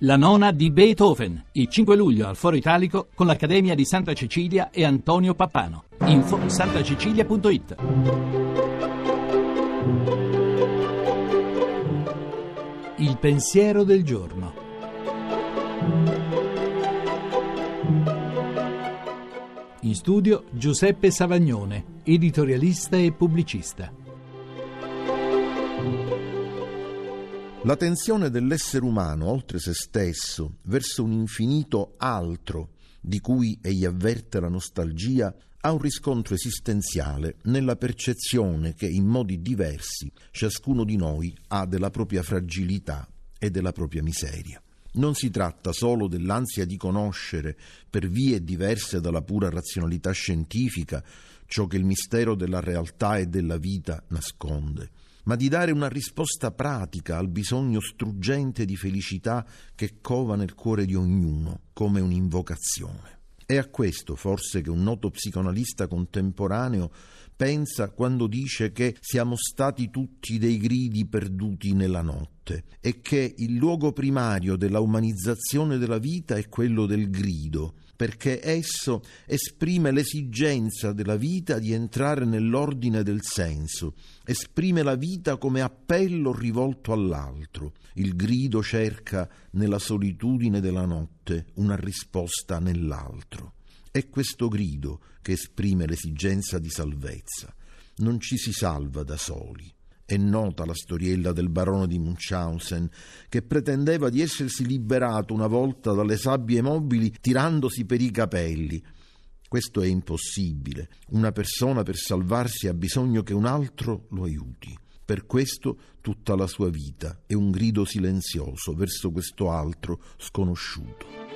La nona di Beethoven, il 5 luglio al Foro Italico con l'Accademia di Santa Cecilia e Antonio Pappano. Info santacecilia.it. Il pensiero del giorno. In studio Giuseppe Savagnone, editorialista e pubblicista. La tensione dell'essere umano oltre se stesso verso un infinito altro di cui egli avverte la nostalgia ha un riscontro esistenziale nella percezione che in modi diversi ciascuno di noi ha della propria fragilità e della propria miseria. Non si tratta solo dell'ansia di conoscere per vie diverse dalla pura razionalità scientifica ciò che il mistero della realtà e della vita nasconde ma di dare una risposta pratica al bisogno struggente di felicità che cova nel cuore di ognuno come un'invocazione. È a questo forse che un noto psicoanalista contemporaneo pensa quando dice che siamo stati tutti dei gridi perduti nella notte e che il luogo primario della umanizzazione della vita è quello del grido, perché esso esprime l'esigenza della vita di entrare nell'ordine del senso, esprime la vita come appello rivolto all'altro. Il grido cerca nella solitudine della notte una risposta nell'altro. È questo grido che esprime l'esigenza di salvezza. Non ci si salva da soli. È nota la storiella del barone di Munchausen, che pretendeva di essersi liberato una volta dalle sabbie mobili tirandosi per i capelli. Questo è impossibile. Una persona per salvarsi ha bisogno che un altro lo aiuti. Per questo tutta la sua vita è un grido silenzioso verso questo altro sconosciuto.